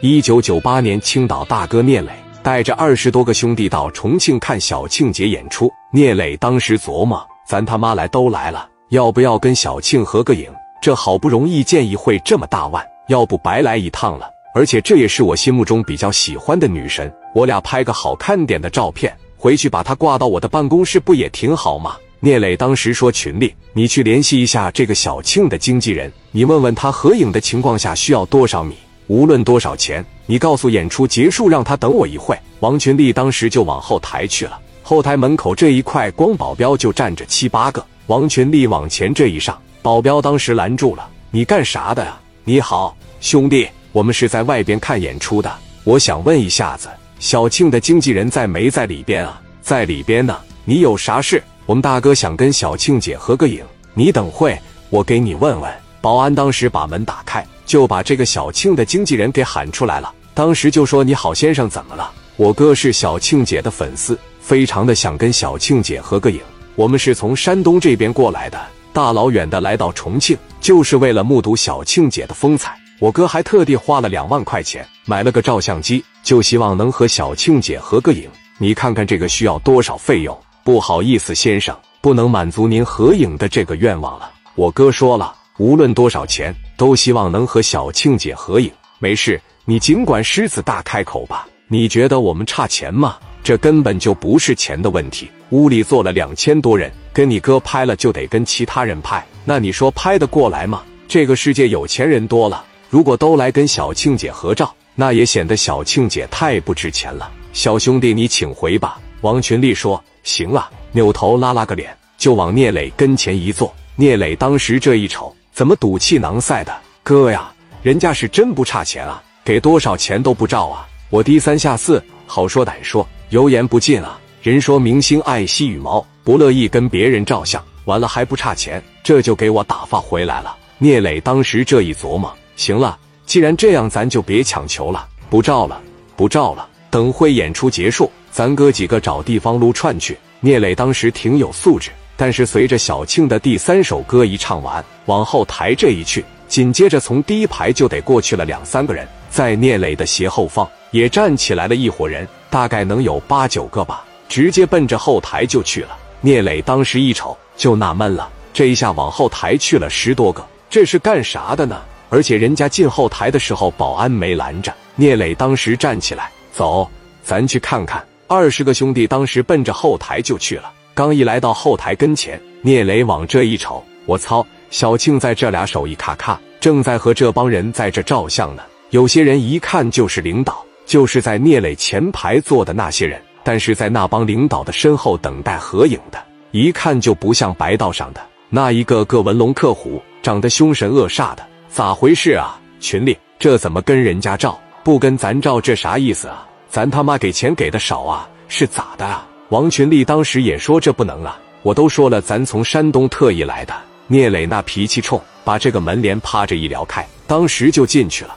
一九九八年，青岛大哥聂磊带着二十多个兄弟到重庆看小庆姐演出。聂磊当时琢磨：咱他妈来都来了，要不要跟小庆合个影？这好不容易见一会这么大腕，要不白来一趟了。而且这也是我心目中比较喜欢的女神，我俩拍个好看点的照片，回去把她挂到我的办公室，不也挺好吗？聂磊当时说：“群里，你去联系一下这个小庆的经纪人，你问问他合影的情况下需要多少米。”无论多少钱，你告诉演出结束让他等我一会。王群力当时就往后台去了，后台门口这一块光保镖就站着七八个。王群力往前这一上，保镖当时拦住了：“你干啥的呀？”“你好，兄弟，我们是在外边看演出的。我想问一下子，小庆的经纪人在没在里边啊？在里边呢。你有啥事？我们大哥想跟小庆姐合个影，你等会我给你问问。”保安当时把门打开。就把这个小庆的经纪人给喊出来了。当时就说：“你好，先生，怎么了？我哥是小庆姐的粉丝，非常的想跟小庆姐合个影。我们是从山东这边过来的，大老远的来到重庆，就是为了目睹小庆姐的风采。我哥还特地花了两万块钱买了个照相机，就希望能和小庆姐合个影。你看看这个需要多少费用？不好意思，先生，不能满足您合影的这个愿望了。我哥说了。”无论多少钱，都希望能和小庆姐合影。没事，你尽管狮子大开口吧。你觉得我们差钱吗？这根本就不是钱的问题。屋里坐了两千多人，跟你哥拍了就得跟其他人拍，那你说拍得过来吗？这个世界有钱人多了，如果都来跟小庆姐合照，那也显得小庆姐太不值钱了。小兄弟，你请回吧。王群力说：“行啊。”扭头拉拉个脸，就往聂磊跟前一坐。聂磊当时这一瞅。怎么赌气囊塞的哥呀？人家是真不差钱啊，给多少钱都不照啊！我低三下四，好说歹说，油盐不进啊！人说明星爱惜羽毛，不乐意跟别人照相，完了还不差钱，这就给我打发回来了。聂磊当时这一琢磨，行了，既然这样，咱就别强求了，不照了，不照了。等会演出结束，咱哥几个找地方撸串去。聂磊当时挺有素质。但是随着小庆的第三首歌一唱完，往后台这一去，紧接着从第一排就得过去了两三个人，在聂磊的斜后方也站起来了一伙人，大概能有八九个吧，直接奔着后台就去了。聂磊当时一瞅就纳闷了，这一下往后台去了十多个，这是干啥的呢？而且人家进后台的时候保安没拦着。聂磊当时站起来，走，咱去看看。二十个兄弟当时奔着后台就去了。刚一来到后台跟前，聂磊往这一瞅，我操！小庆在这俩手艺咔咔，正在和这帮人在这照相呢。有些人一看就是领导，就是在聂磊前排坐的那些人。但是在那帮领导的身后等待合影的，一看就不像白道上的那一个个文龙克虎、长得凶神恶煞的。咋回事啊？群里这怎么跟人家照，不跟咱照，这啥意思啊？咱他妈给钱给的少啊？是咋的啊？王群力当时也说：“这不能啊！我都说了，咱从山东特意来的。”聂磊那脾气冲，把这个门帘趴着一撩开，当时就进去了。